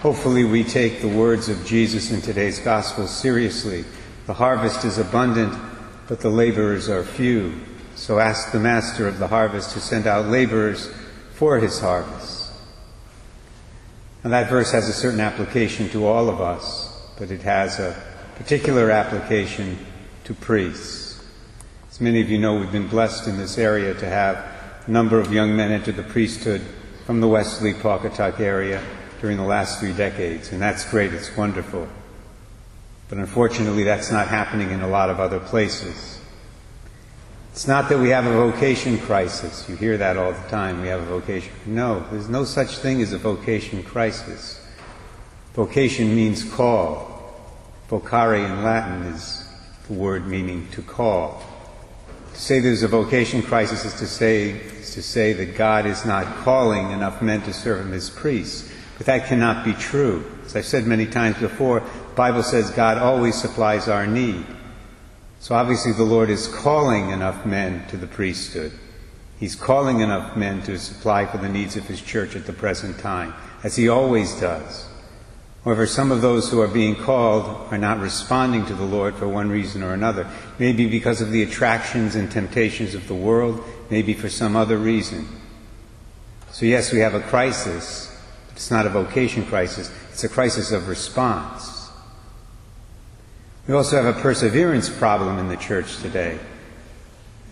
Hopefully, we take the words of Jesus in today's gospel seriously. The harvest is abundant, but the laborers are few. So ask the master of the harvest to send out laborers for his harvest. And that verse has a certain application to all of us, but it has a particular application to priests. As many of you know, we've been blessed in this area to have a number of young men enter the priesthood from the Westerly Pawcatuck area during the last three decades, and that's great, it's wonderful. But unfortunately, that's not happening in a lot of other places. It's not that we have a vocation crisis. You hear that all the time. We have a vocation. No, there's no such thing as a vocation crisis. Vocation means call. Vocare in Latin is the word meaning to call. To say there's a vocation crisis is to say, is to say that God is not calling enough men to serve him as priests. But that cannot be true. As I've said many times before, the Bible says God always supplies our need. So obviously the Lord is calling enough men to the priesthood. He's calling enough men to supply for the needs of His church at the present time, as He always does. However, some of those who are being called are not responding to the Lord for one reason or another. Maybe because of the attractions and temptations of the world, maybe for some other reason. So yes, we have a crisis, it's not a vocation crisis, it's a crisis of response. We also have a perseverance problem in the church today.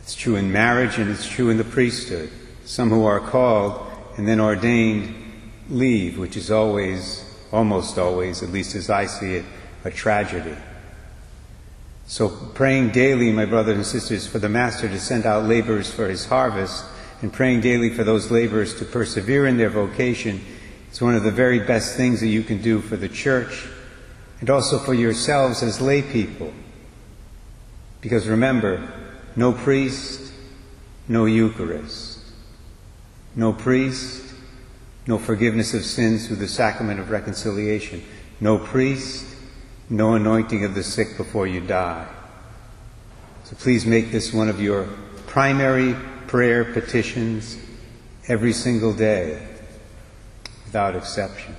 It's true in marriage and it's true in the priesthood. Some who are called and then ordained leave, which is always, almost always, at least as I see it, a tragedy. So praying daily, my brothers and sisters, for the Master to send out laborers for his harvest, and praying daily for those laborers to persevere in their vocation it's one of the very best things that you can do for the church and also for yourselves as lay people. Because remember, no priest, no Eucharist. No priest, no forgiveness of sins through the sacrament of reconciliation. No priest, no anointing of the sick before you die. So please make this one of your primary prayer petitions every single day without exception.